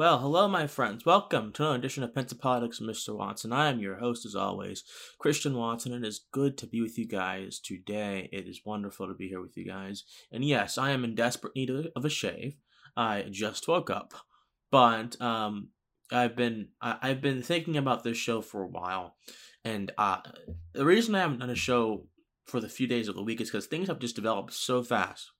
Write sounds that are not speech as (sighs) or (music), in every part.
Well, hello, my friends. Welcome to another edition of Politics, Mr. Watson. I am your host, as always, Christian Watson. It is good to be with you guys today. It is wonderful to be here with you guys. And yes, I am in desperate need of a shave. I just woke up, but um, I've been I, have been thinking about this show for a while, and uh, the reason I haven't done a show for the few days of the week is because things have just developed so fast.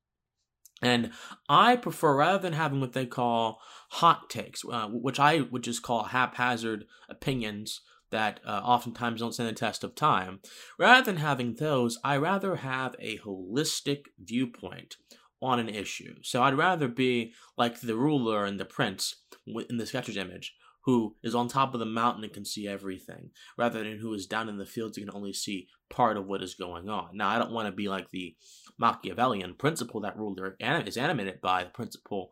And I prefer, rather than having what they call hot takes, uh, which I would just call haphazard opinions that uh, oftentimes don't stand the test of time, rather than having those, I rather have a holistic viewpoint on an issue. So I'd rather be like the ruler and the prince in the sketcher's image, who is on top of the mountain and can see everything, rather than who is down in the fields and can only see part of what is going on. Now, I don't want to be like the Machiavellian principle that ruler is animated by the principle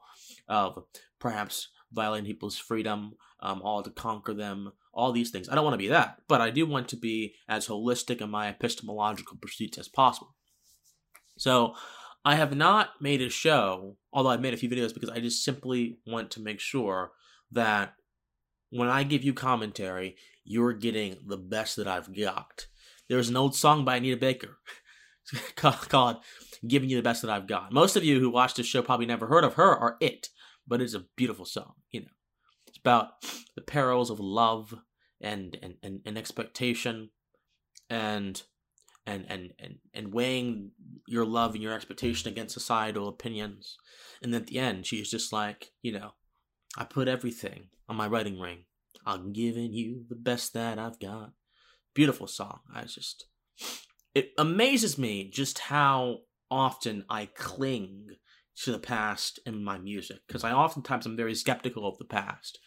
of perhaps violating people's freedom, um, all to conquer them, all these things. I don't want to be that, but I do want to be as holistic in my epistemological pursuits as possible. So, I have not made a show, although I've made a few videos because I just simply want to make sure that when I give you commentary, you're getting the best that I've got. There's an old song by Anita Baker (laughs) called Giving You the Best That I've Got. Most of you who watch this show probably never heard of her or it, but it's a beautiful song, you know. It's about the perils of love and and, and, and expectation and and, and and and weighing your love and your expectation against societal opinions. And at the end, she's just like, you know, I put everything on my wedding ring. I'm giving you the best that I've got. Beautiful song. I just it amazes me just how often I cling to the past in my music because I oftentimes am very skeptical of the past,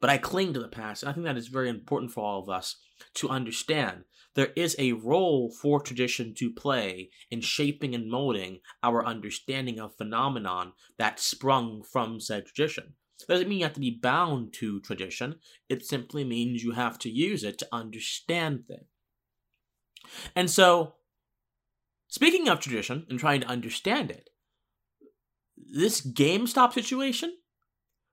but I cling to the past. And I think that is very important for all of us to understand. There is a role for tradition to play in shaping and molding our understanding of phenomenon that sprung from said tradition. Doesn't mean you have to be bound to tradition. It simply means you have to use it to understand things. And so, speaking of tradition and trying to understand it, this GameStop situation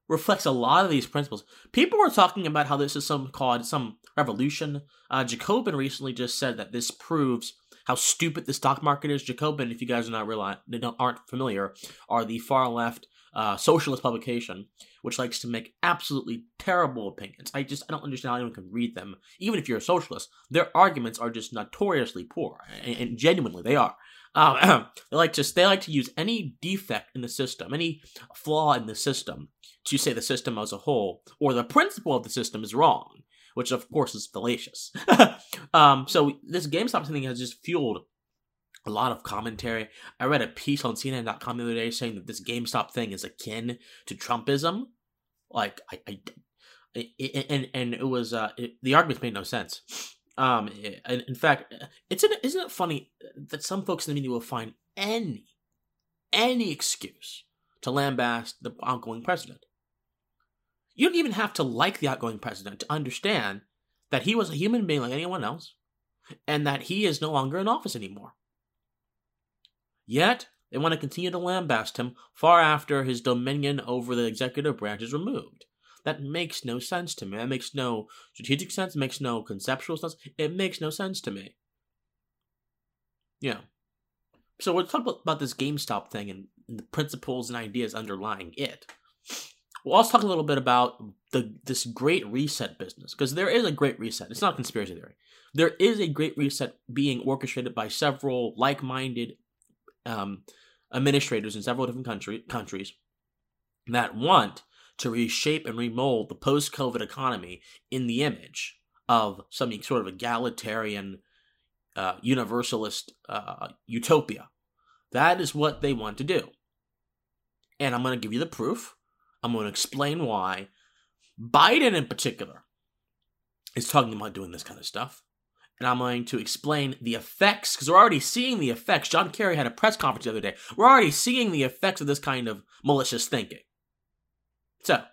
reflects a lot of these principles. People were talking about how this is some called some revolution. Uh, Jacobin recently just said that this proves how stupid the stock market is. Jacobin, if you guys are not realize, aren't familiar, are the far left uh, socialist publication, which likes to make absolutely terrible opinions. I just I don't understand how anyone can read them, even if you're a socialist. Their arguments are just notoriously poor, and, and genuinely they are. Um, (clears throat) they like to they like to use any defect in the system, any flaw in the system, to say the system as a whole or the principle of the system is wrong, which of course is fallacious. (laughs) um, so this GameStop thing has just fueled a lot of commentary. I read a piece on CNN.com the other day saying that this GameStop thing is akin to Trumpism. Like, I, I and and it was uh, it, the arguments made no sense. Um, it, in fact, it's an, isn't it funny that some folks in the media will find any any excuse to lambast the outgoing president. You don't even have to like the outgoing president to understand that he was a human being like anyone else, and that he is no longer in office anymore. Yet, they want to continue to lambast him far after his dominion over the executive branch is removed. That makes no sense to me. That makes no strategic sense, makes no conceptual sense. It makes no sense to me. Yeah. So we'll talk about, this GameStop thing and, the principles and ideas underlying it. We'll also talk a little bit about the this great reset business because there is a great reset. It's not conspiracy theory. There is a great reset being orchestrated by several like-minded um, administrators in several different country, countries that want to reshape and remold the post COVID economy in the image of some sort of egalitarian, uh, universalist uh, utopia. That is what they want to do. And I'm going to give you the proof. I'm going to explain why Biden, in particular, is talking about doing this kind of stuff and I'm going to explain the effects because we're already seeing the effects. John Kerry had a press conference the other day. We're already seeing the effects of this kind of malicious thinking. So,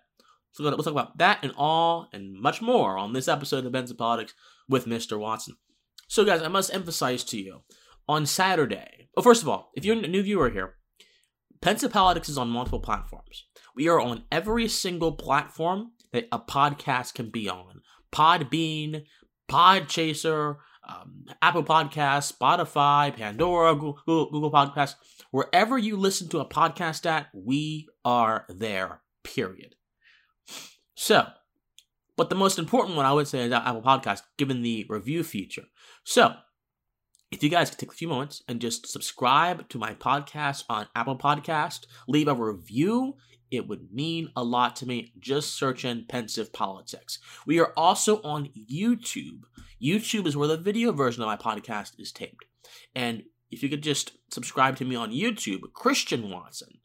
so we'll talk about that and all and much more on this episode of Pensive Politics with Mr. Watson. So, guys, I must emphasize to you on Saturday. Well, first of all, if you're a new viewer here, Pensive Politics is on multiple platforms. We are on every single platform that a podcast can be on. Podbean, Podchaser, um, Apple Podcasts, Spotify, Pandora, Google, Google Podcasts. Wherever you listen to a podcast at, we are there, period. So, but the most important one I would say is Apple Podcast, given the review feature. So, if you guys could take a few moments and just subscribe to my podcast on Apple Podcast, leave a review, it would mean a lot to me. Just search in Pensive Politics. We are also on YouTube. YouTube is where the video version of my podcast is taped. And if you could just subscribe to me on YouTube, Christian Watson,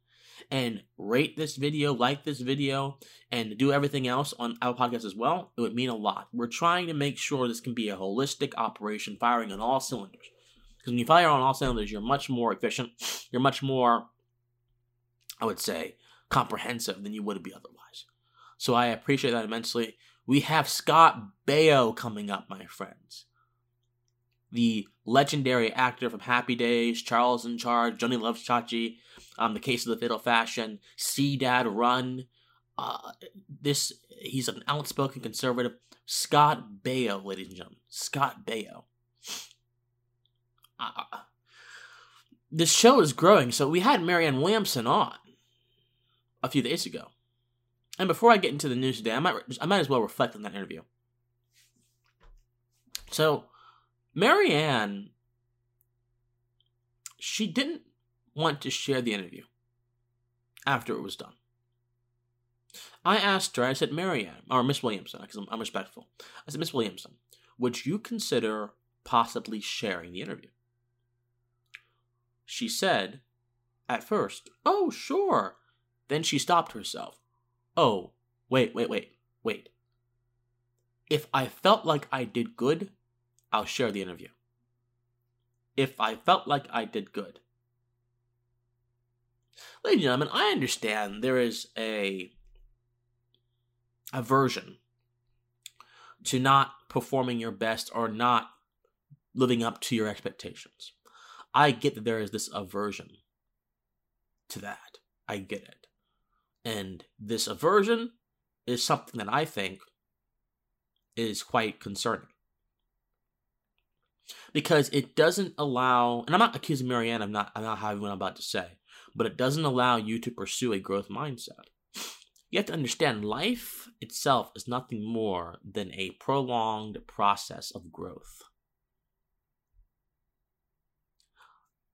and rate this video, like this video, and do everything else on our podcast as well, it would mean a lot. We're trying to make sure this can be a holistic operation firing on all cylinders. Because when you fire on all cylinders, you're much more efficient. You're much more, I would say, comprehensive than you would be otherwise. So I appreciate that immensely. We have Scott Baio coming up, my friends. The legendary actor from Happy Days, Charles in Charge, Joanie Loves Chachi, um, The Case of the Fatal Fashion, See Dad Run. Uh, this he's an outspoken conservative. Scott Baio, ladies and gentlemen. Scott Baio. Uh, this show is growing, so we had Marianne Williamson on a few days ago. And before I get into the news today, I might I might as well reflect on that interview. So, Marianne, she didn't want to share the interview after it was done. I asked her, I said, Marianne, or Miss Williamson, because I'm, I'm respectful. I said, Miss Williamson, would you consider possibly sharing the interview? She said, at first, Oh, sure. Then she stopped herself. Oh, wait, wait, wait, wait. If I felt like I did good, I'll share the interview. If I felt like I did good. Ladies and gentlemen, I understand there is a aversion to not performing your best or not living up to your expectations. I get that there is this aversion to that. I get it. And this aversion is something that I think is quite concerning. Because it doesn't allow, and I'm not accusing Marianne of not, of not having what I'm about to say, but it doesn't allow you to pursue a growth mindset. You have to understand life itself is nothing more than a prolonged process of growth.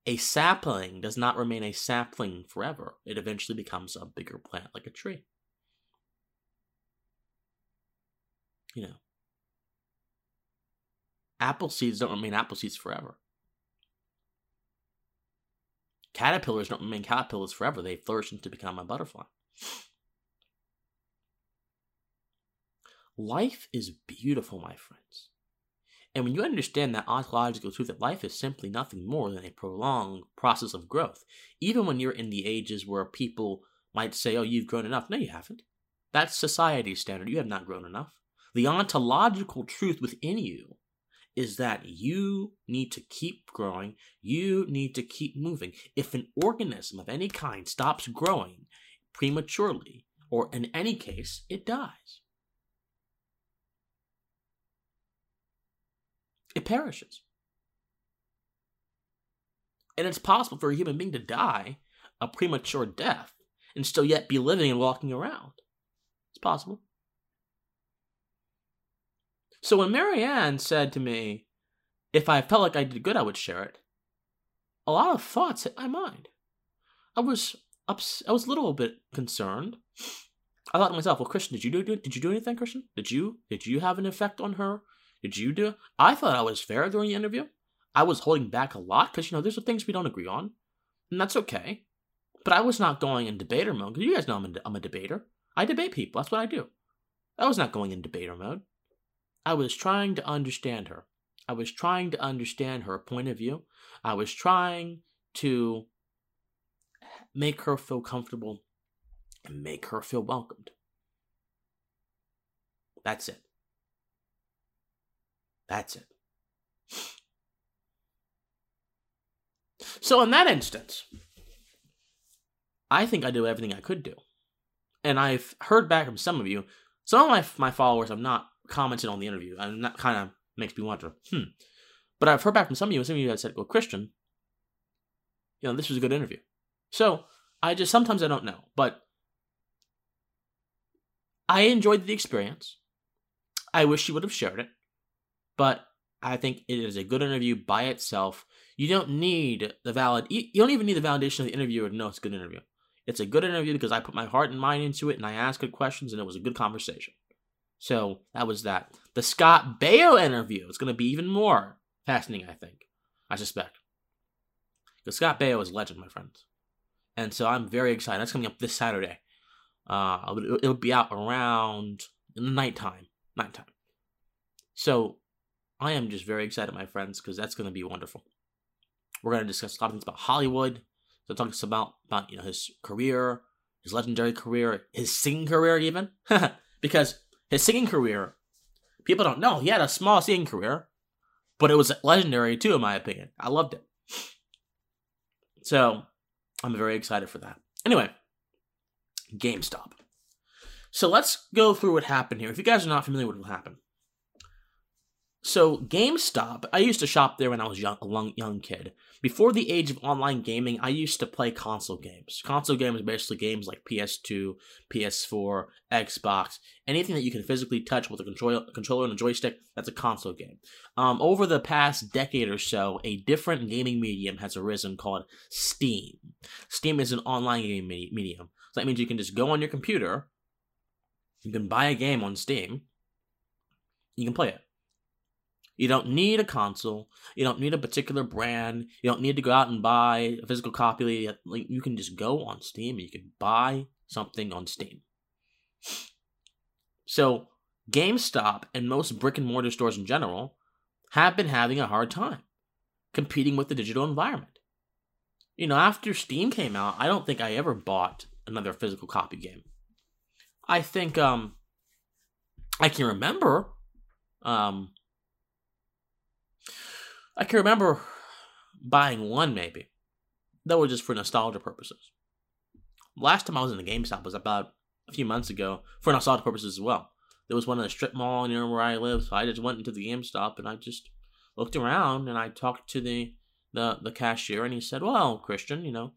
A sapling does not remain a sapling forever. It eventually becomes a bigger plant like a tree. You know, apple seeds don't remain apple seeds forever. Caterpillars don't remain caterpillars forever. They flourish into become a butterfly. Life is beautiful, my friends. And when you understand that ontological truth that life is simply nothing more than a prolonged process of growth, even when you're in the ages where people might say, oh, you've grown enough. No, you haven't. That's society's standard. You have not grown enough. The ontological truth within you is that you need to keep growing. You need to keep moving. If an organism of any kind stops growing prematurely, or in any case, it dies. It perishes. And it's possible for a human being to die a premature death and still yet be living and walking around. It's possible. So when Marianne said to me, if I felt like I did good, I would share it, a lot of thoughts hit my mind. I was ups- I was a little bit concerned. I thought to myself, well, Christian, did you do did you do anything, Christian? Did you did you have an effect on her did you do? I thought I was fair during the interview. I was holding back a lot because you know there's things we don't agree on, and that's okay. But I was not going in debater mode because you guys know I'm a, I'm a debater. I debate people. That's what I do. I was not going in debater mode. I was trying to understand her. I was trying to understand her point of view. I was trying to make her feel comfortable and make her feel welcomed. That's it. That's it. So, in that instance, I think I did everything I could do. And I've heard back from some of you. Some of my my followers have not commented on the interview, and that kind of makes me wonder, hmm. But I've heard back from some of you, and some of you have said, well, Christian, you know, this was a good interview. So I just, sometimes I don't know, but I enjoyed the experience. I wish you would have shared it, but I think it is a good interview by itself. You don't need the valid, you don't even need the validation of the interviewer to know it's a good interview. It's a good interview because I put my heart and mind into it and I asked good questions and it was a good conversation. So that was that. The Scott Baio interview is going to be even more fascinating, I think. I suspect. Because Scott Baio is a legend, my friends. And so I'm very excited. That's coming up this Saturday. Uh, it'll be out around nighttime. Nighttime. So I am just very excited, my friends, because that's going to be wonderful. We're going to discuss a lot of things about Hollywood. So talk about about you know his career, his legendary career, his singing career, even (laughs) because his singing career, people don't know he had a small singing career, but it was legendary too, in my opinion. I loved it. So I'm very excited for that. Anyway, GameStop. So let's go through what happened here. If you guys are not familiar with what happened, so GameStop, I used to shop there when I was young, a young, young kid. Before the age of online gaming, I used to play console games. Console games are basically games like PS2, PS4, Xbox, anything that you can physically touch with a control, controller and a joystick. That's a console game. Um, over the past decade or so, a different gaming medium has arisen called Steam. Steam is an online gaming medium. So that means you can just go on your computer, you can buy a game on Steam, you can play it. You don't need a console. You don't need a particular brand. You don't need to go out and buy a physical copy. You can just go on Steam and you can buy something on Steam. So, GameStop and most brick and mortar stores in general have been having a hard time competing with the digital environment. You know, after Steam came out, I don't think I ever bought another physical copy game. I think um I can remember um I can remember buying one maybe. That was just for nostalgia purposes. Last time I was in the GameStop was about a few months ago for nostalgia purposes as well. There was one in the strip mall near where I live, so I just went into the GameStop and I just looked around and I talked to the the, the cashier and he said, "Well, Christian, you know,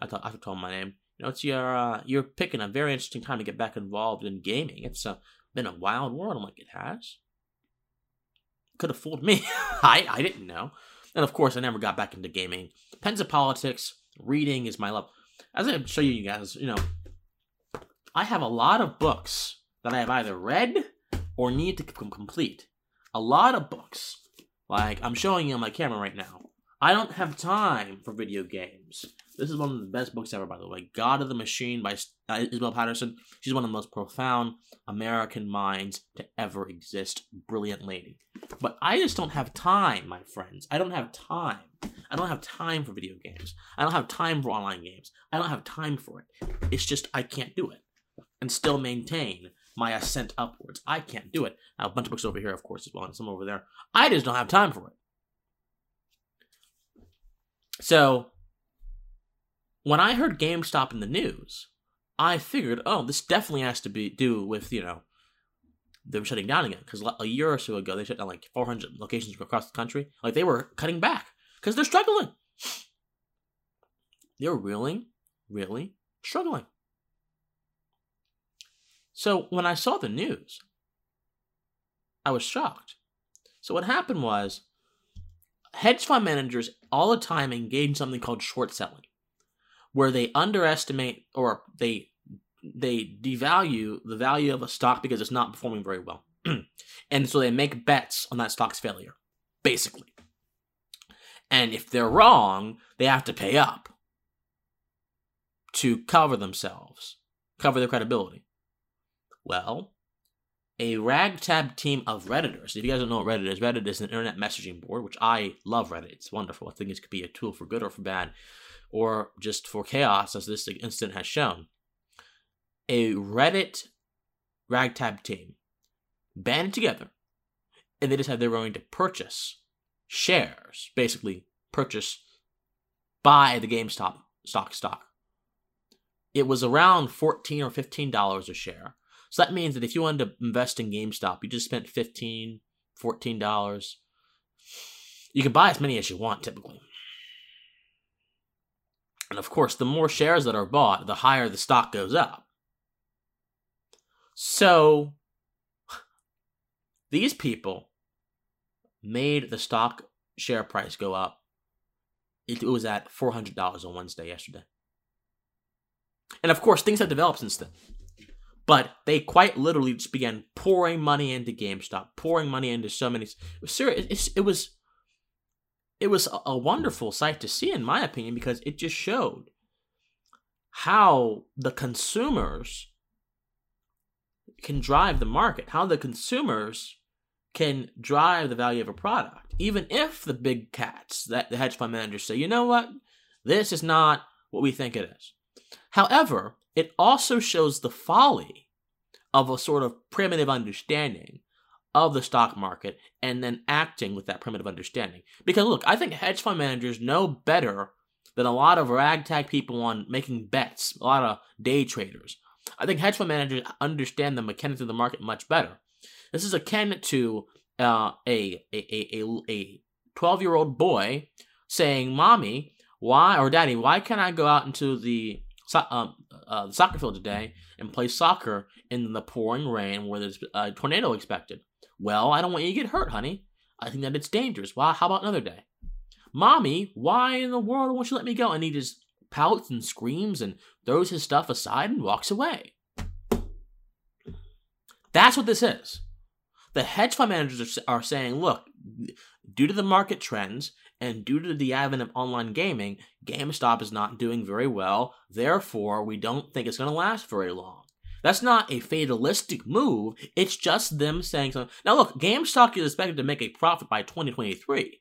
I thought I told him my name. You know, it's your uh, you're picking a very interesting time to get back involved in gaming. It's uh, been a wild world. I'm like, it has could have fooled me. (laughs) I, I didn't know. And of course, I never got back into gaming. Pensive politics. Reading is my love. As I show you guys, you know, I have a lot of books that I have either read or need to complete. A lot of books. Like I'm showing you on my camera right now. I don't have time for video games. This is one of the best books ever, by the way. God of the Machine by uh, Isabel Paterson. She's one of the most profound American minds to ever exist. Brilliant lady. But I just don't have time, my friends. I don't have time. I don't have time for video games. I don't have time for online games. I don't have time for it. It's just I can't do it and still maintain my ascent upwards. I can't do it. I have a bunch of books over here, of course, as well, and some over there. I just don't have time for it. So when I heard GameStop in the news, I figured, oh, this definitely has to be do with you know them shutting down again because a year or so ago they shut down like 400 locations across the country. Like they were cutting back because they're struggling. They're really, really struggling. So when I saw the news, I was shocked. So what happened was hedge fund managers all the time engage in something called short selling where they underestimate or they they devalue the value of a stock because it's not performing very well. (clears throat) and so they make bets on that stock's failure, basically. And if they're wrong, they have to pay up to cover themselves, cover their credibility. Well, a ragtag team of Redditors. If you guys don't know what Reddit is, Reddit is an internet messaging board, which I love Reddit. It's wonderful. I think it could be a tool for good or for bad or just for chaos, as this incident has shown. A Reddit ragtag team banded together and they decided they were going to purchase shares, basically purchase buy the GameStop stock stock. it was around 14 or $15 a share. So that means that if you wanted to invest in GameStop, you just spent 15 $14. You can buy as many as you want typically. And of course, the more shares that are bought, the higher the stock goes up. So, (sighs) these people made the stock share price go up. It was at $400 on Wednesday yesterday. And of course, things have developed since then. But they quite literally just began pouring money into GameStop, pouring money into so many. It was serious. It, it was it was a wonderful sight to see, in my opinion, because it just showed how the consumers can drive the market, how the consumers can drive the value of a product, even if the big cats, that the hedge fund managers say, you know what, this is not what we think it is. However, it also shows the folly of a sort of primitive understanding of the stock market and then acting with that primitive understanding. Because look, I think hedge fund managers know better than a lot of ragtag people on making bets, a lot of day traders. I think hedge fund managers understand the mechanics of the market much better. This is akin to uh, a a a a twelve year old boy saying, "Mommy, why or Daddy, why can't I go out into the um, uh, the soccer field today and play soccer in the pouring rain where there's a tornado expected?" Well, I don't want you to get hurt, honey. I think that it's dangerous. Well, how about another day? Mommy, why in the world won't you let me go? And he just pouts and screams and throws his stuff aside and walks away. That's what this is. The hedge fund managers are saying, look, due to the market trends and due to the advent of online gaming, GameStop is not doing very well. Therefore, we don't think it's going to last very long. That's not a fatalistic move. It's just them saying something. Now, look, GameStop is expected to make a profit by 2023.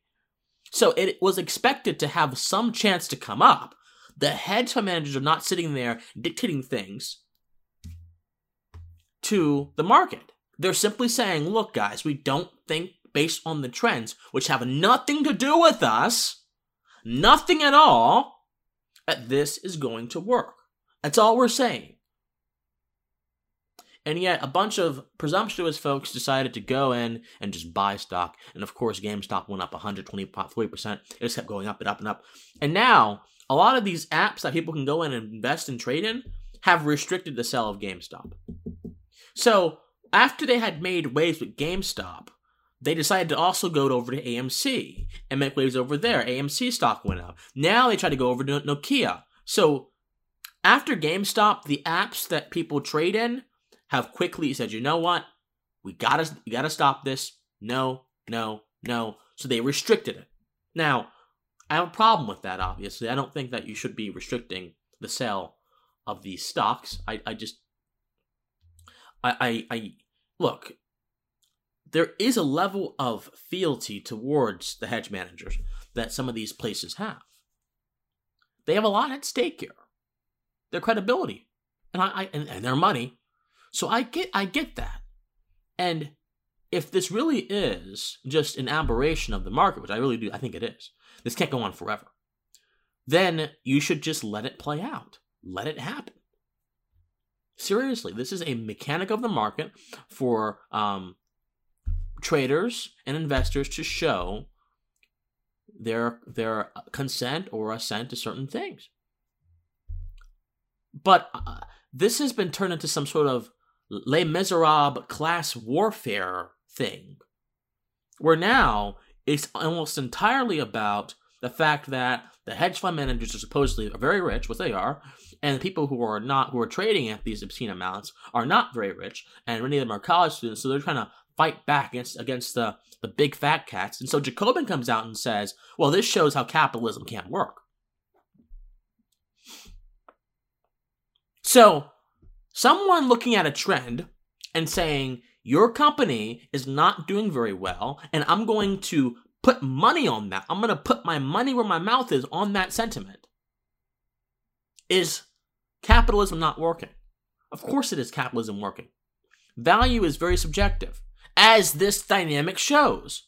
So it was expected to have some chance to come up. The hedge fund managers are not sitting there dictating things to the market. They're simply saying, look, guys, we don't think based on the trends, which have nothing to do with us, nothing at all, that this is going to work. That's all we're saying. And yet, a bunch of presumptuous folks decided to go in and just buy stock. And of course, GameStop went up 123%. It just kept going up and up and up. And now, a lot of these apps that people can go in and invest and trade in have restricted the sale of GameStop. So, after they had made waves with GameStop, they decided to also go over to AMC and make waves over there. AMC stock went up. Now they try to go over to Nokia. So, after GameStop, the apps that people trade in have quickly said, you know what? We gotta we gotta stop this. No, no, no. So they restricted it. Now, I have a problem with that, obviously. I don't think that you should be restricting the sale of these stocks. I, I just I, I I look, there is a level of fealty towards the hedge managers that some of these places have. They have a lot at stake here. Their credibility. And I, I and, and their money. So I get I get that. And if this really is just an aberration of the market, which I really do, I think it is. This can't go on forever. Then you should just let it play out. Let it happen. Seriously, this is a mechanic of the market for um, traders and investors to show their their consent or assent to certain things. But uh, this has been turned into some sort of Les Miserables class warfare thing, where now it's almost entirely about the fact that the hedge fund managers are supposedly very rich, what they are, and the people who are not, who are trading at these obscene amounts, are not very rich, and many of them are college students, so they're trying to fight back against against the the big fat cats. And so Jacobin comes out and says, "Well, this shows how capitalism can't work." So someone looking at a trend and saying, your company is not doing very well, and I'm going to put money on that. I'm going to put my money where my mouth is on that sentiment. Is capitalism not working? Of course it is capitalism working. Value is very subjective, as this dynamic shows.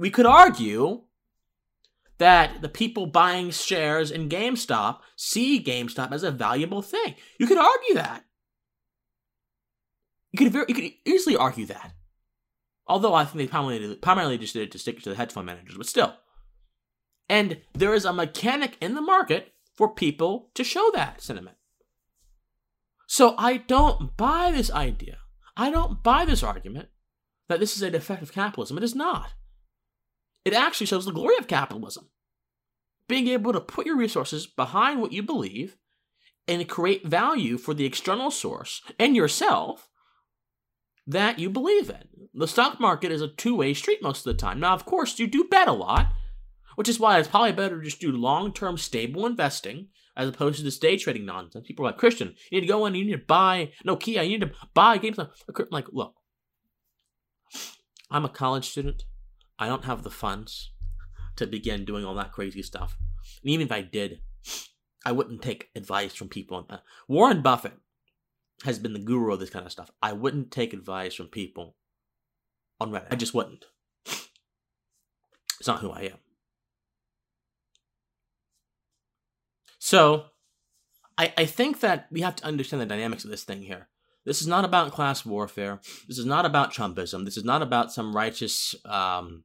We could argue that the people buying shares in GameStop see GameStop as a valuable thing. You could argue that. You could very, you could easily argue that. Although I think they primarily, primarily just did it to stick to the hedge fund managers, but still. And there is a mechanic in the market for people to show that sentiment. So I don't buy this idea. I don't buy this argument that this is a defect of capitalism. It is not. It actually shows the glory of capitalism. Being able to put your resources behind what you believe and create value for the external source and yourself that you believe in. The stock market is a two way street most of the time. Now, of course, you do bet a lot, which is why it's probably better to just do long term stable investing as opposed to this day trading nonsense. People are like, Christian, you need to go in, you need to buy Nokia, you need to buy GameStop. Like, look, I'm a college student. I don't have the funds to begin doing all that crazy stuff. And even if I did, I wouldn't take advice from people. on that. Warren Buffett has been the guru of this kind of stuff. I wouldn't take advice from people on Reddit. I just wouldn't. It's not who I am. So, I, I think that we have to understand the dynamics of this thing here. This is not about class warfare. This is not about Trumpism. This is not about some righteous um,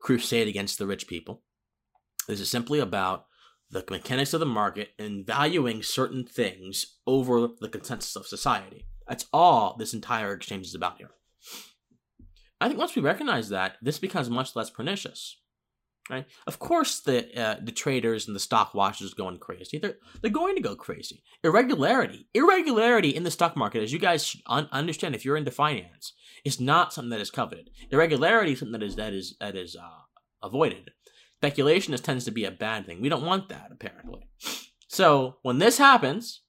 crusade against the rich people. This is simply about the mechanics of the market and valuing certain things over the consensus of society. That's all this entire exchange is about here. I think once we recognize that, this becomes much less pernicious. Right? Of course, the uh, the traders and the stock watchers are going crazy. They're they're going to go crazy. Irregularity, irregularity in the stock market, as you guys un- understand if you're into finance, is not something that is coveted. Irregularity is something that is that is that is uh, avoided. Speculation is, tends to be a bad thing. We don't want that apparently. So when this happens,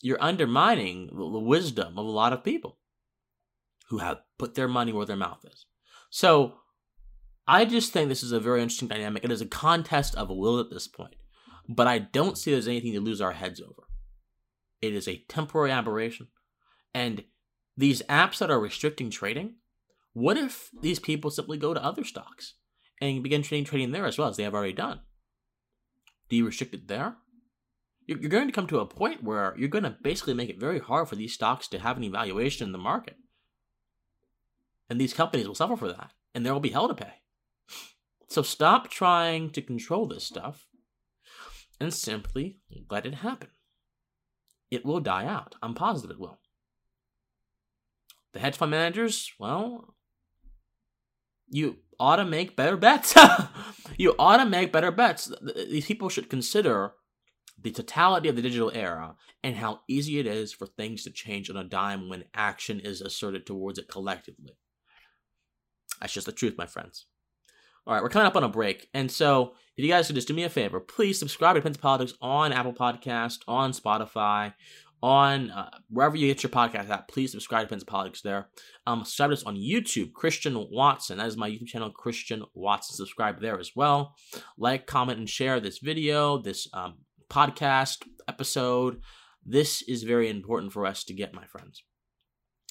you're undermining the, the wisdom of a lot of people who have put their money where their mouth is. So I just think this is a very interesting dynamic. It is a contest of will at this point, but I don't see there's anything to lose our heads over. It is a temporary aberration. And these apps that are restricting trading, what if these people simply go to other stocks and begin trading trading there as well as they have already done? Do you restrict it there? You're going to come to a point where you're going to basically make it very hard for these stocks to have any valuation in the market. And these companies will suffer for that, and there will be hell to pay. So stop trying to control this stuff and simply let it happen. It will die out. I'm positive it will. The hedge fund managers, well, you ought to make better bets. (laughs) you ought to make better bets. These people should consider the totality of the digital era and how easy it is for things to change on a dime when action is asserted towards it collectively. That's just the truth, my friends. All right, we're coming up on a break. And so, if you guys could just do me a favor, please subscribe to Depends Politics on Apple Podcast, on Spotify, on uh, wherever you get your podcast at. Please subscribe to Depends Politics there. Um, subscribe to us on YouTube, Christian Watson. That is my YouTube channel, Christian Watson. Subscribe there as well. Like, comment, and share this video, this um, podcast episode. This is very important for us to get, my friends.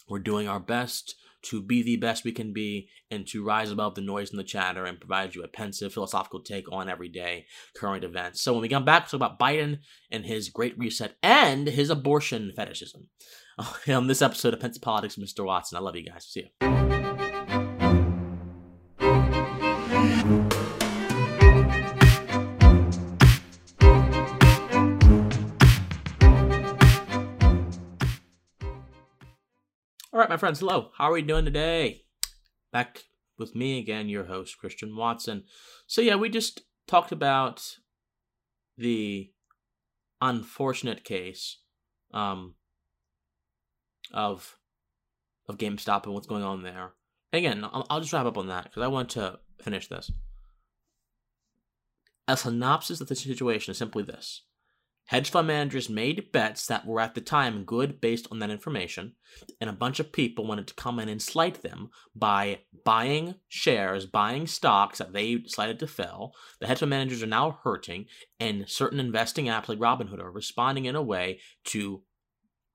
We're doing our best to be the best we can be and to rise above the noise and the chatter and provide you a pensive philosophical take on everyday current events. So when we come back, we'll talk about Biden and his great reset and his abortion fetishism (laughs) on this episode of Pensive Politics, Mr. Watson. I love you guys. See you. Friends, hello. How are we doing today? Back with me again, your host, Christian Watson. So, yeah, we just talked about the unfortunate case um, of of GameStop and what's going on there. And again, I'll, I'll just wrap up on that because I want to finish this. A synopsis of the situation is simply this Hedge fund managers made bets that were at the time good based on that information, and a bunch of people wanted to come in and slight them by buying shares, buying stocks that they decided to fill. The hedge fund managers are now hurting, and certain investing apps like Robinhood are responding in a way to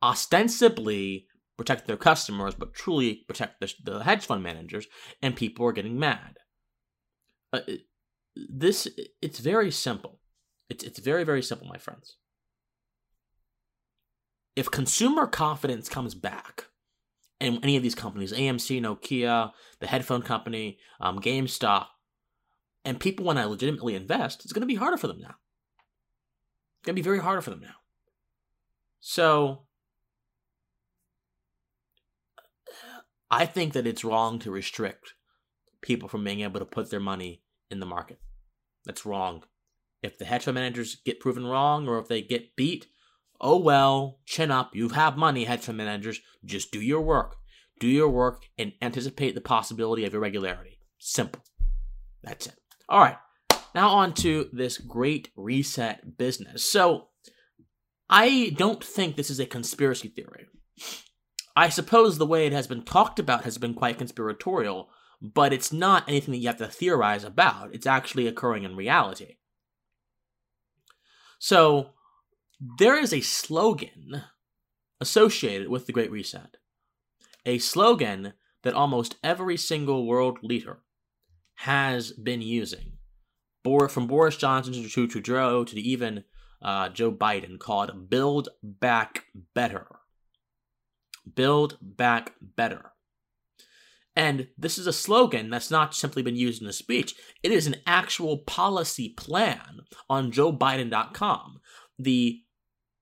ostensibly protect their customers, but truly protect the, the hedge fund managers, and people are getting mad. Uh, this it's very simple. It's it's very very simple, my friends. If consumer confidence comes back, and any of these companies, AMC, Nokia, the headphone company, um, GameStop, and people want to legitimately invest, it's going to be harder for them now. It's going to be very harder for them now. So, I think that it's wrong to restrict people from being able to put their money in the market. That's wrong. If the hedge fund managers get proven wrong or if they get beat, oh well, chin up. You have money, hedge fund managers. Just do your work. Do your work and anticipate the possibility of irregularity. Simple. That's it. All right. Now on to this great reset business. So, I don't think this is a conspiracy theory. I suppose the way it has been talked about has been quite conspiratorial, but it's not anything that you have to theorize about. It's actually occurring in reality. So, there is a slogan associated with the Great Reset. A slogan that almost every single world leader has been using. From Boris Johnson to Trudeau to even uh, Joe Biden, called Build Back Better. Build Back Better. And this is a slogan that's not simply been used in a speech. It is an actual policy plan on JoeBiden.com. The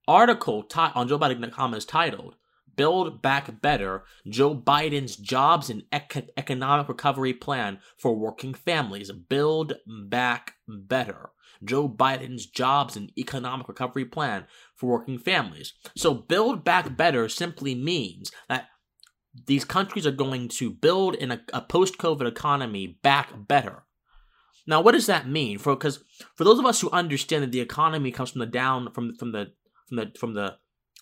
article t- on JoeBiden.com is titled Build Back Better Joe Biden's Jobs and Ec- Economic Recovery Plan for Working Families. Build Back Better. Joe Biden's Jobs and Economic Recovery Plan for Working Families. So, Build Back Better simply means that these countries are going to build in a, a post COVID economy back better. Now, what does that mean? For because for those of us who understand that the economy comes from the down from from the from the from the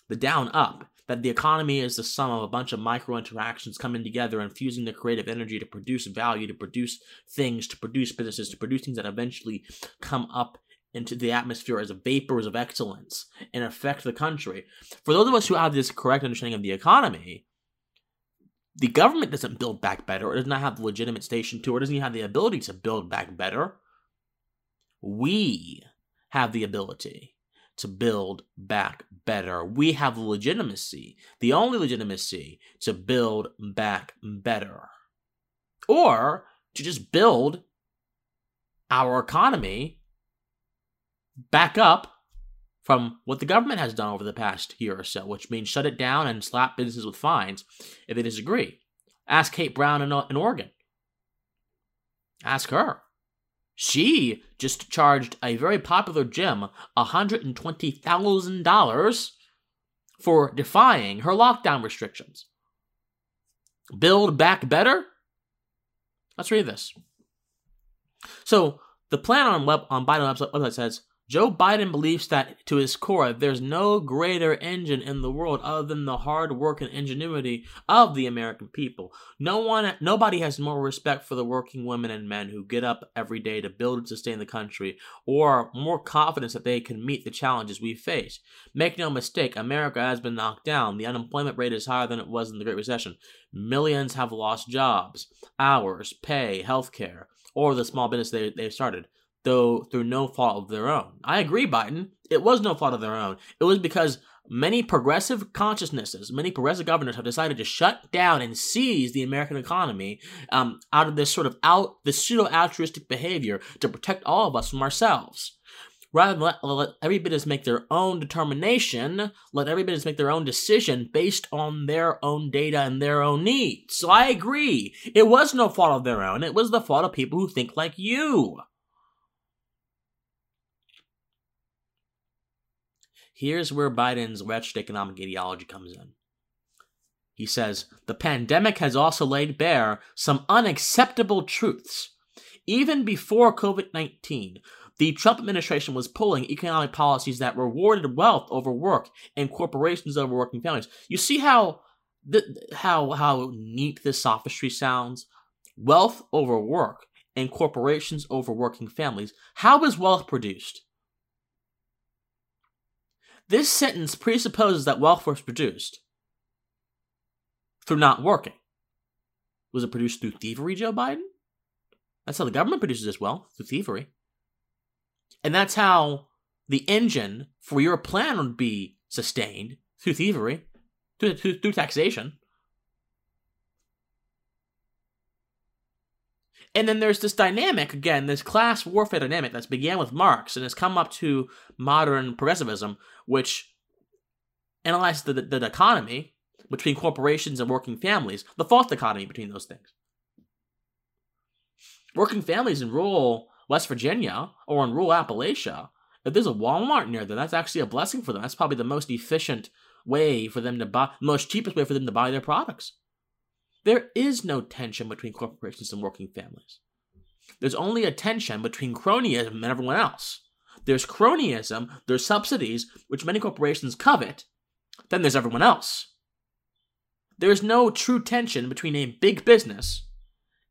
the down up, that the economy is the sum of a bunch of micro interactions coming together and fusing the creative energy to produce value, to produce things, to produce businesses, to produce things that eventually come up into the atmosphere as vapors of excellence and affect the country. For those of us who have this correct understanding of the economy, the government doesn't build back better, or does not have the legitimate station to, or doesn't even have the ability to build back better. We have the ability to build back better. We have legitimacy, the only legitimacy to build back better. Or to just build our economy back up from what the government has done over the past year or so, which means shut it down and slap businesses with fines if they disagree. Ask Kate Brown in, in Oregon. Ask her. She just charged a very popular gym $120,000 for defying her lockdown restrictions. Build back better? Let's read this. So, the plan on, web, on Biden website says Joe Biden believes that to his core, there's no greater engine in the world other than the hard work and ingenuity of the American people. No one, nobody has more respect for the working women and men who get up every day to build and sustain the country, or more confidence that they can meet the challenges we face. Make no mistake, America has been knocked down. The unemployment rate is higher than it was in the Great Recession. Millions have lost jobs, hours, pay, health care, or the small business they, they started though through no fault of their own. I agree, Biden. It was no fault of their own. It was because many progressive consciousnesses, many progressive governors have decided to shut down and seize the American economy um, out of this sort of out this pseudo altruistic behavior to protect all of us from ourselves. Rather than let, let every business make their own determination, let every business make their own decision based on their own data and their own needs. So I agree. It was no fault of their own. It was the fault of people who think like you. Here's where Biden's wretched economic ideology comes in. He says, the pandemic has also laid bare some unacceptable truths. Even before COVID 19, the Trump administration was pulling economic policies that rewarded wealth over work and corporations over working families. You see how th- how how neat this sophistry sounds? Wealth over work and corporations over working families. How is wealth produced? This sentence presupposes that wealth was produced through not working. Was it produced through thievery, Joe Biden? That's how the government produces its wealth, through thievery. And that's how the engine for your plan would be sustained through thievery, through, through, through taxation. And then there's this dynamic, again, this class warfare dynamic that's began with Marx and has come up to modern progressivism, which analyzes the, the, economy between corporations and working families, the false dichotomy between those things. Working families in rural West Virginia or in rural Appalachia, if there's a Walmart near them, that's actually a blessing for them. That's probably the most efficient way for them to buy, the most cheapest way for them to buy their products. There is no tension between corporations and working families. There's only a tension between cronyism and everyone else. There's cronyism, there's subsidies, which many corporations covet, then there's everyone else. There's no true tension between a big business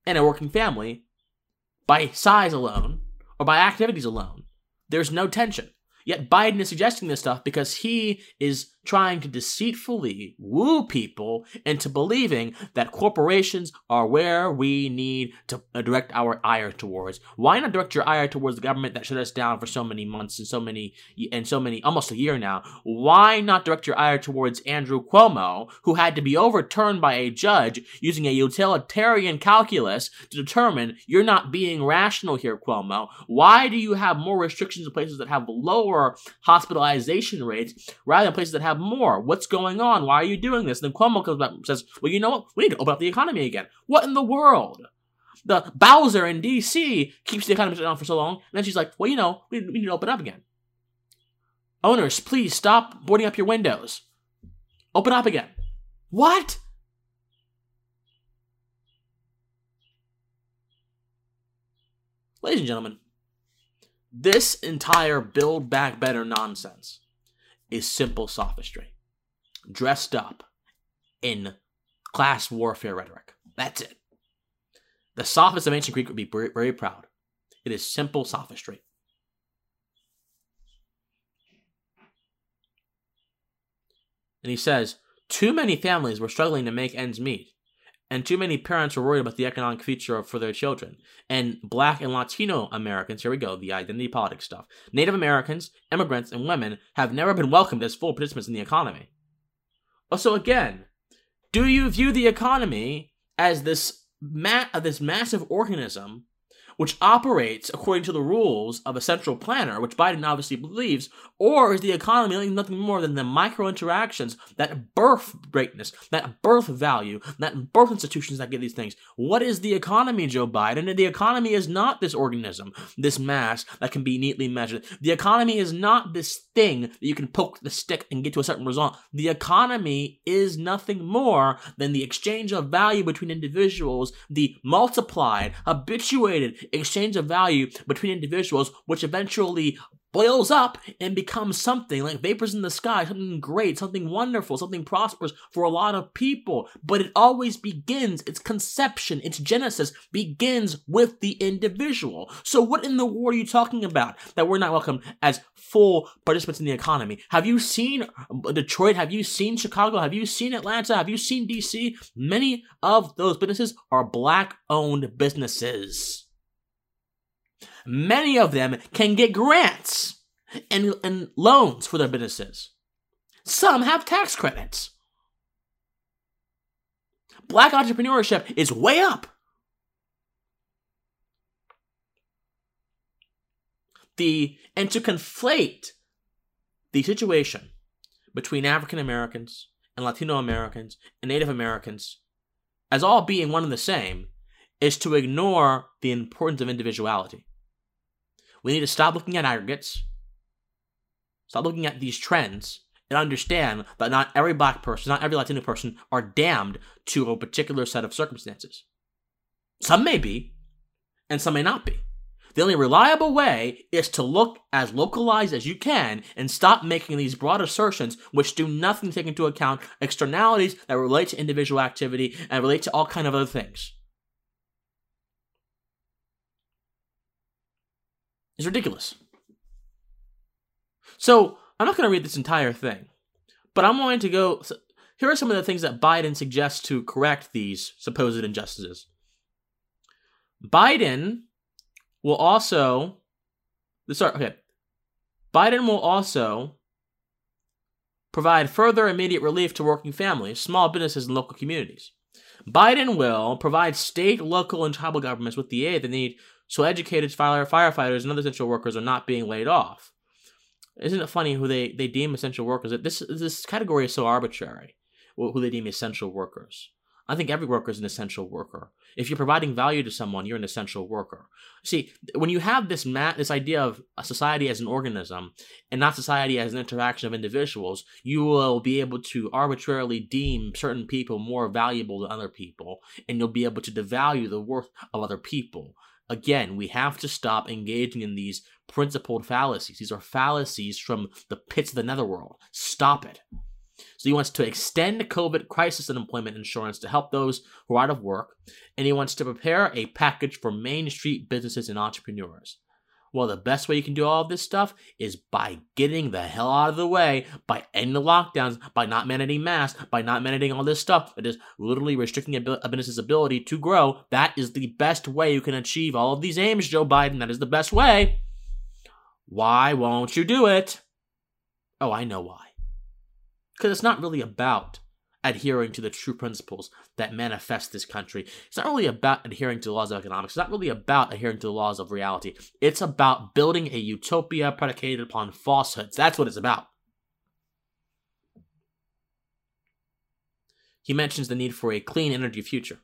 and a working family by size alone or by activities alone. There's no tension. Yet Biden is suggesting this stuff because he is trying to deceitfully woo people into believing that corporations are where we need to uh, direct our ire towards. Why not direct your ire towards the government that shut us down for so many months and so many and so many almost a year now? Why not direct your ire towards Andrew Cuomo, who had to be overturned by a judge using a utilitarian calculus to determine you're not being rational here, Cuomo? Why do you have more restrictions in places that have lower hospitalization rates rather than places that have more. What's going on? Why are you doing this? And then Cuomo comes back and says, well, you know what? We need to open up the economy again. What in the world? The Bowser in D.C. keeps the economy shut down for so long. And then she's like, well, you know, we, we need to open up again. Owners, please stop boarding up your windows. Open up again. What? Ladies and gentlemen, this entire Build Back Better nonsense is simple sophistry, dressed up in class warfare rhetoric. That's it. The sophists of ancient Greek would be very, very proud. It is simple sophistry. And he says, too many families were struggling to make ends meet and too many parents are worried about the economic future for their children. And black and Latino Americans, here we go, the identity politics stuff. Native Americans, immigrants, and women have never been welcomed as full participants in the economy. Oh, so again, do you view the economy as this ma- this massive organism which operates according to the rules of a central planner, which Biden obviously believes, or is the economy nothing more than the micro interactions that birth greatness, that birth value, that birth institutions that give these things? What is the economy, Joe Biden? And the economy is not this organism, this mass that can be neatly measured. The economy is not this thing that you can poke the stick and get to a certain result. The economy is nothing more than the exchange of value between individuals, the multiplied, habituated, exchange of value between individuals, which eventually boils up and becomes something like vapors in the sky, something great, something wonderful, something prosperous for a lot of people. But it always begins, its conception, its genesis begins with the individual. So what in the world are you talking about that we're not welcome as full participants in the economy? Have you seen Detroit? Have you seen Chicago? Have you seen Atlanta? Have you seen DC? Many of those businesses are black owned businesses. Many of them can get grants and, and loans for their businesses. Some have tax credits. Black entrepreneurship is way up. The and to conflate the situation between African Americans and Latino Americans and Native Americans as all being one and the same is to ignore the importance of individuality. We need to stop looking at aggregates, stop looking at these trends, and understand that not every black person, not every Latino person are damned to a particular set of circumstances. Some may be, and some may not be. The only reliable way is to look as localized as you can and stop making these broad assertions which do nothing to take into account externalities that relate to individual activity and relate to all kind of other things. Is ridiculous. So I'm not going to read this entire thing, but I'm going to go. Here are some of the things that Biden suggests to correct these supposed injustices. Biden will also. Sorry, okay. Biden will also provide further immediate relief to working families, small businesses, and local communities. Biden will provide state, local, and tribal governments with the aid they need so educated fire firefighters and other essential workers are not being laid off. Isn't it funny who they, they deem essential workers? This this category is so arbitrary. Who they deem essential workers. I think every worker is an essential worker. If you're providing value to someone, you're an essential worker. See, when you have this ma- this idea of a society as an organism and not society as an interaction of individuals, you will be able to arbitrarily deem certain people more valuable than other people, and you'll be able to devalue the worth of other people. Again, we have to stop engaging in these principled fallacies. These are fallacies from the pits of the netherworld. Stop it. So he wants to extend COVID crisis unemployment insurance to help those who are out of work, and he wants to prepare a package for Main Street businesses and entrepreneurs. Well, the best way you can do all of this stuff is by getting the hell out of the way, by ending the lockdowns, by not mandating masks, by not mandating all this stuff, it is literally restricting a business's ability to grow. That is the best way you can achieve all of these aims, Joe Biden. That is the best way. Why won't you do it? Oh, I know why. Because it's not really about adhering to the true principles that manifest this country. It's not really about adhering to the laws of economics. It's not really about adhering to the laws of reality. It's about building a utopia predicated upon falsehoods. That's what it's about. He mentions the need for a clean energy future.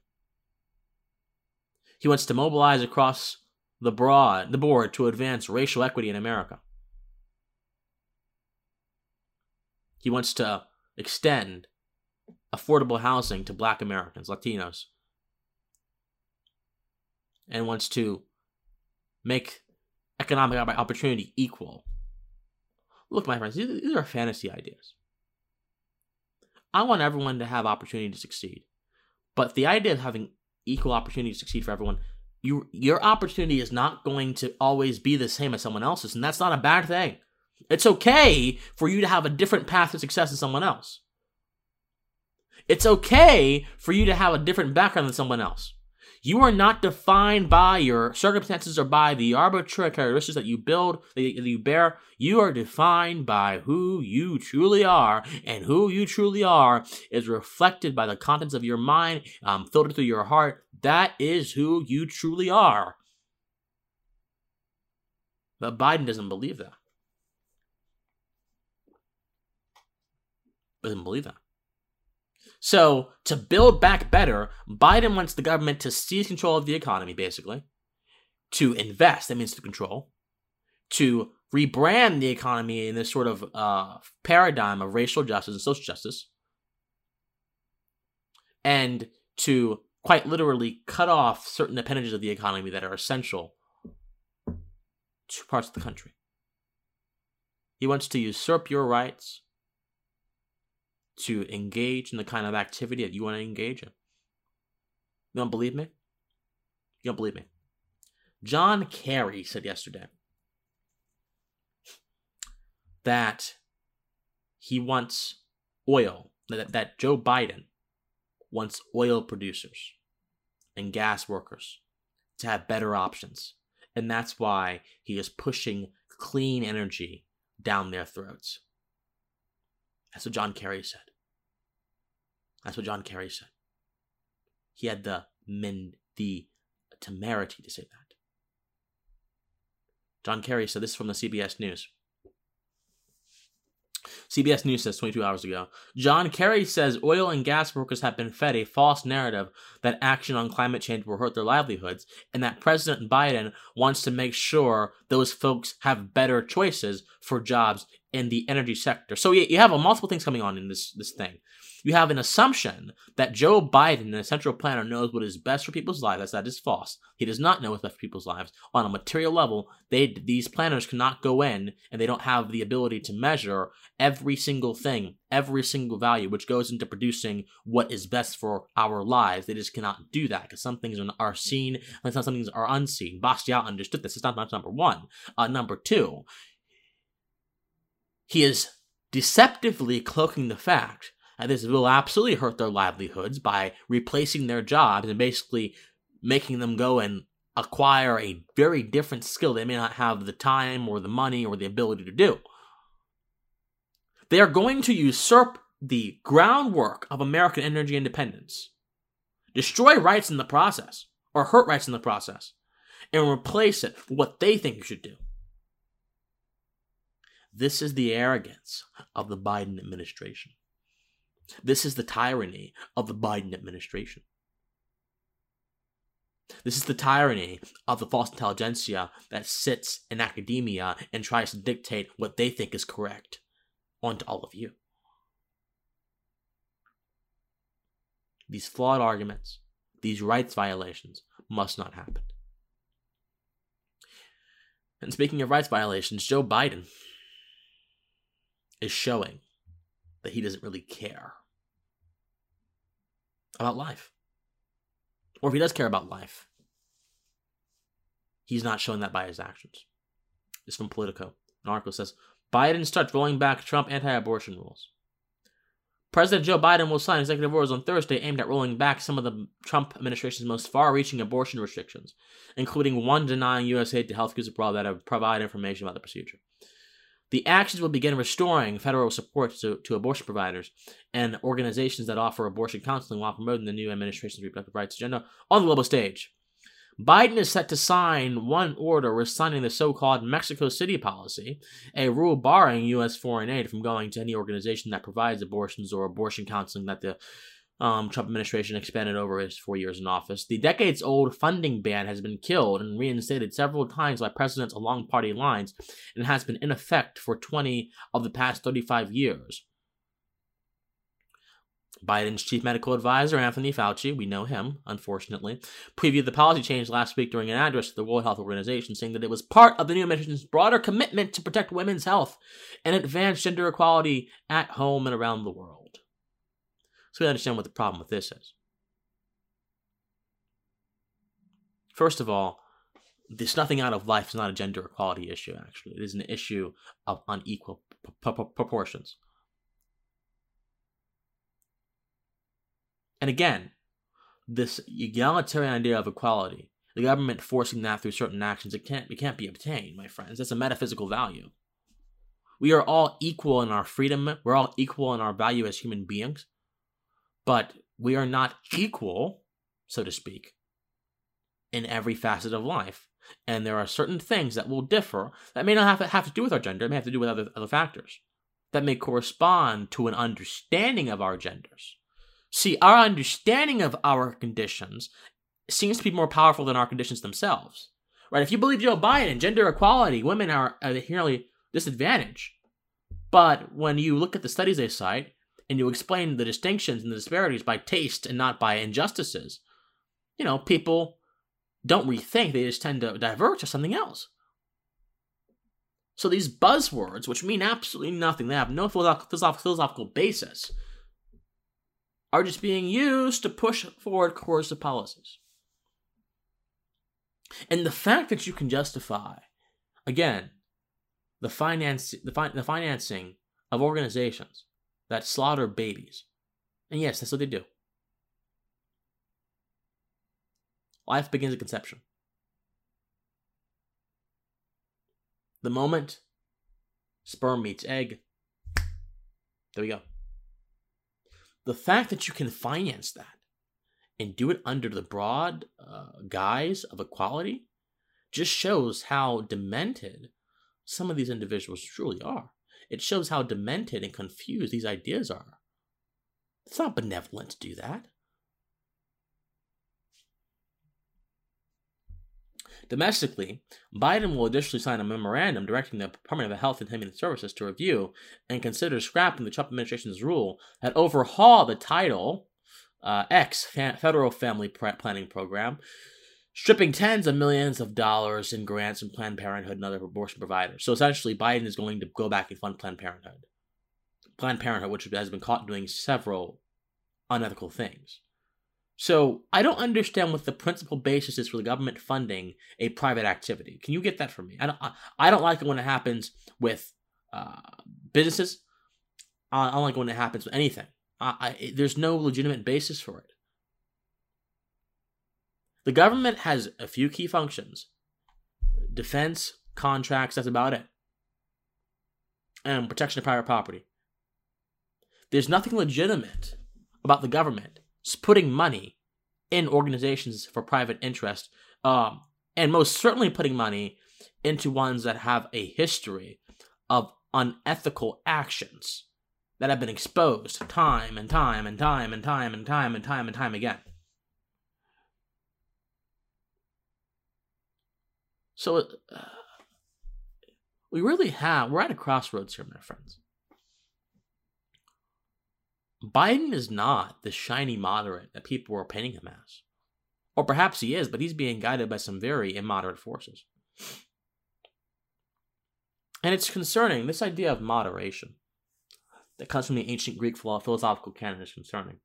He wants to mobilize across the broad the board to advance racial equity in America. He wants to extend affordable housing to black Americans, Latinos, and wants to make economic opportunity equal. Look, my friends, these are fantasy ideas. I want everyone to have opportunity to succeed. But the idea of having equal opportunity to succeed for everyone, you, your opportunity is not going to always be the same as someone else's, and that's not a bad thing. It's okay for you to have a different path to success than someone else. It's okay for you to have a different background than someone else. You are not defined by your circumstances or by the arbitrary characteristics that you build, that you bear. You are defined by who you truly are, and who you truly are is reflected by the contents of your mind, um, filtered through your heart. That is who you truly are. But Biden doesn't believe that. Doesn't believe that. So, to build back better, Biden wants the government to seize control of the economy, basically, to invest, that means to control, to rebrand the economy in this sort of uh, paradigm of racial justice and social justice, and to quite literally cut off certain appendages of the economy that are essential to parts of the country. He wants to usurp your rights to engage in the kind of activity that you want to engage in. You don't believe me? You don't believe me? John Kerry said yesterday that he wants oil, that, that Joe Biden wants oil producers and gas workers to have better options. And that's why he is pushing clean energy down their throats. That's what John Kerry said. That's what John Kerry said. He had the men, the temerity to say that. John Kerry said this is from the CBS News. CBS News says 22 hours ago. John Kerry says oil and gas workers have been fed a false narrative that action on climate change will hurt their livelihoods, and that President Biden wants to make sure those folks have better choices for jobs in the energy sector. So you have a multiple things coming on in this this thing. You have an assumption that Joe Biden, the central planner, knows what is best for people's lives. That is false. He does not know what's best for people's lives. On a material level, they these planners cannot go in and they don't have the ability to measure every single thing, every single value which goes into producing what is best for our lives. They just cannot do that because some things are seen and some things are unseen. Bastiat understood this. It's not, not number one. Uh, number two, he is deceptively cloaking the fact that this will absolutely hurt their livelihoods by replacing their jobs and basically making them go and acquire a very different skill they may not have the time or the money or the ability to do. They are going to usurp the groundwork of American energy independence, destroy rights in the process, or hurt rights in the process, and replace it with what they think you should do. This is the arrogance of the Biden administration. This is the tyranny of the Biden administration. This is the tyranny of the false intelligentsia that sits in academia and tries to dictate what they think is correct onto all of you. These flawed arguments, these rights violations must not happen. And speaking of rights violations, Joe Biden is showing that he doesn't really care about life. Or if he does care about life, he's not showing that by his actions. It's from Politico. An article says Biden starts rolling back Trump anti abortion rules. President Joe Biden will sign executive orders on Thursday aimed at rolling back some of the Trump administration's most far reaching abortion restrictions, including one denying U.S. aid to health care abroad that have provide information about the procedure. The actions will begin restoring federal support to, to abortion providers and organizations that offer abortion counseling while promoting the new administration's reproductive rights agenda on the global stage. Biden is set to sign one order rescinding the so called Mexico City policy, a rule barring U.S. foreign aid from going to any organization that provides abortions or abortion counseling that the um, Trump administration expanded over his four years in office. The decades old funding ban has been killed and reinstated several times by presidents along party lines and has been in effect for 20 of the past 35 years. Biden's chief medical advisor, Anthony Fauci, we know him, unfortunately, previewed the policy change last week during an address to the World Health Organization, saying that it was part of the new administration's broader commitment to protect women's health and advance gender equality at home and around the world. So we understand what the problem with this is. First of all, the snuffing out of life is not a gender equality issue, actually. It is an issue of unequal proportions. And again, this egalitarian idea of equality, the government forcing that through certain actions, it can't it can't be obtained, my friends. That's a metaphysical value. We are all equal in our freedom. We're all equal in our value as human beings, but we are not equal, so to speak, in every facet of life. And there are certain things that will differ that may not have to, have to do with our gender. It may have to do with other, other factors that may correspond to an understanding of our genders. See, our understanding of our conditions seems to be more powerful than our conditions themselves. Right? If you believe Joe Biden, gender equality, women are inherently disadvantaged. But when you look at the studies they cite and you explain the distinctions and the disparities by taste and not by injustices, you know, people don't rethink, they just tend to divert to something else. So these buzzwords, which mean absolutely nothing, they have no philosophical basis, are just being used to push forward coercive policies. And the fact that you can justify, again, the finance the, fi- the financing of organizations that slaughter babies, and yes, that's what they do. Life begins at conception. The moment sperm meets egg, there we go the fact that you can finance that and do it under the broad uh, guise of equality just shows how demented some of these individuals truly are. It shows how demented and confused these ideas are. It's not benevolent to do that. Domestically, Biden will additionally sign a memorandum directing the Department of Health and Human Services to review and consider scrapping the Trump administration's rule that overhaul the Title uh, X federal family planning program, stripping tens of millions of dollars in grants from Planned Parenthood and other abortion providers. So essentially, Biden is going to go back and fund Planned Parenthood. Planned Parenthood, which has been caught doing several unethical things. So I don't understand what the principal basis is for the government funding a private activity. Can you get that for me? I don't. I don't like it when it happens with uh, businesses. I don't like when it happens with anything. I, I, there's no legitimate basis for it. The government has a few key functions defense, contracts, that's about it. And protection of private property. There's nothing legitimate about the government putting money in organizations for private interest, um, and most certainly putting money into ones that have a history of unethical actions that have been exposed time and time and time and time and time and time and time again. So uh, we really have, we're at a crossroads here, my friends. Biden is not the shiny moderate that people are painting him as. Or perhaps he is, but he's being guided by some very immoderate forces. And it's concerning, this idea of moderation that comes from the ancient Greek philosophical canon is concerning.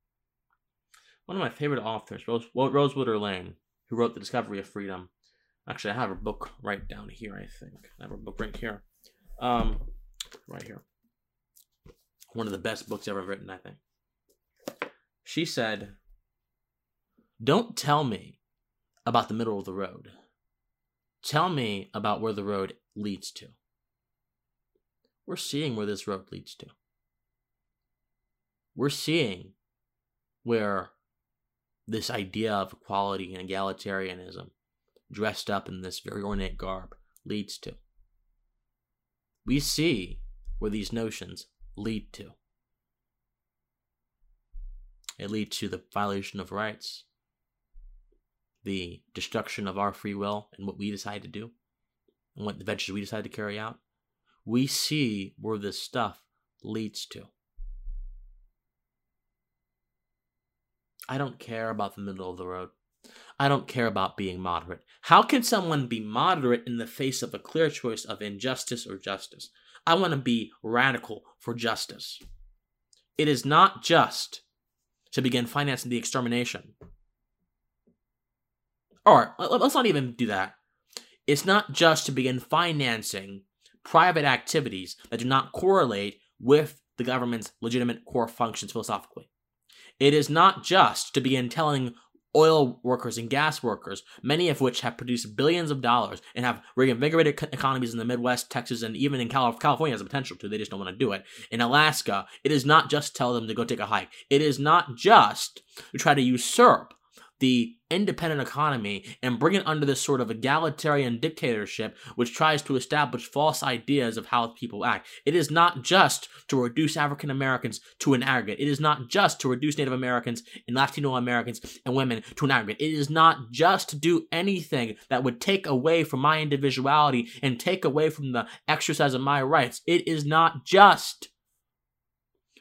One of my favorite authors, Rose, Rosewater Lane, who wrote The Discovery of Freedom. Actually, I have a book right down here, I think. I have a book right here. Um, right here. One of the best books ever written, I think. She said, Don't tell me about the middle of the road. Tell me about where the road leads to. We're seeing where this road leads to we're seeing where this idea of equality and egalitarianism, dressed up in this very ornate garb, leads to. We see where these notions lead to. It leads to the violation of rights, the destruction of our free will and what we decide to do, and what the ventures we decide to carry out. We see where this stuff leads to. I don't care about the middle of the road. I don't care about being moderate. How can someone be moderate in the face of a clear choice of injustice or justice? I want to be radical for justice. It is not just to begin financing the extermination. Or let's not even do that. It's not just to begin financing private activities that do not correlate with the government's legitimate core functions philosophically. It is not just to begin telling oil workers and gas workers, many of which have produced billions of dollars and have reinvigorated economies in the Midwest, Texas, and even in California has the potential to. They just don't want to do it. In Alaska, it is not just tell them to go take a hike. It is not just to try to usurp the independent economy and bring it under this sort of egalitarian dictatorship which tries to establish false ideas of how people act. It is not just to reduce African Americans to an aggregate. It is not just to reduce Native Americans and Latino Americans and women to an aggregate. It is not just to do anything that would take away from my individuality and take away from the exercise of my rights. It is not just.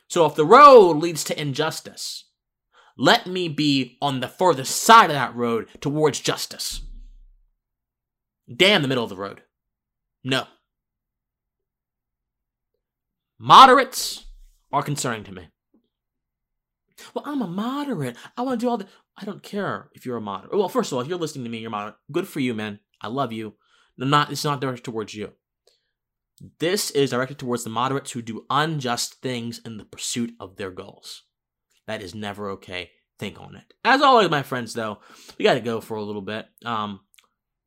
So if the road leads to injustice, let me be on the furthest side of that road towards justice. Damn the middle of the road. No. Moderates are concerning to me. Well, I'm a moderate. I want to do all the. I don't care if you're a moderate. Well, first of all, if you're listening to me, you're moderate. Good for you, man. I love you. Not. It's not directed towards you. This is directed towards the moderates who do unjust things in the pursuit of their goals. That is never okay. Think on it. As always, my friends, though, we got to go for a little bit. Um,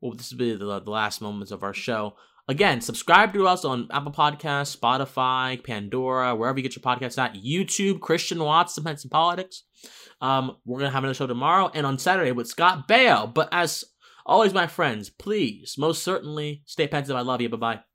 well, this will be the, the last moments of our show. Again, subscribe to us on Apple Podcasts, Spotify, Pandora, wherever you get your podcasts at. YouTube, Christian Watts, and Politics. Um, we're gonna have another show tomorrow and on Saturday with Scott Baio. But as always, my friends, please, most certainly, stay pensive. I love you. Bye bye.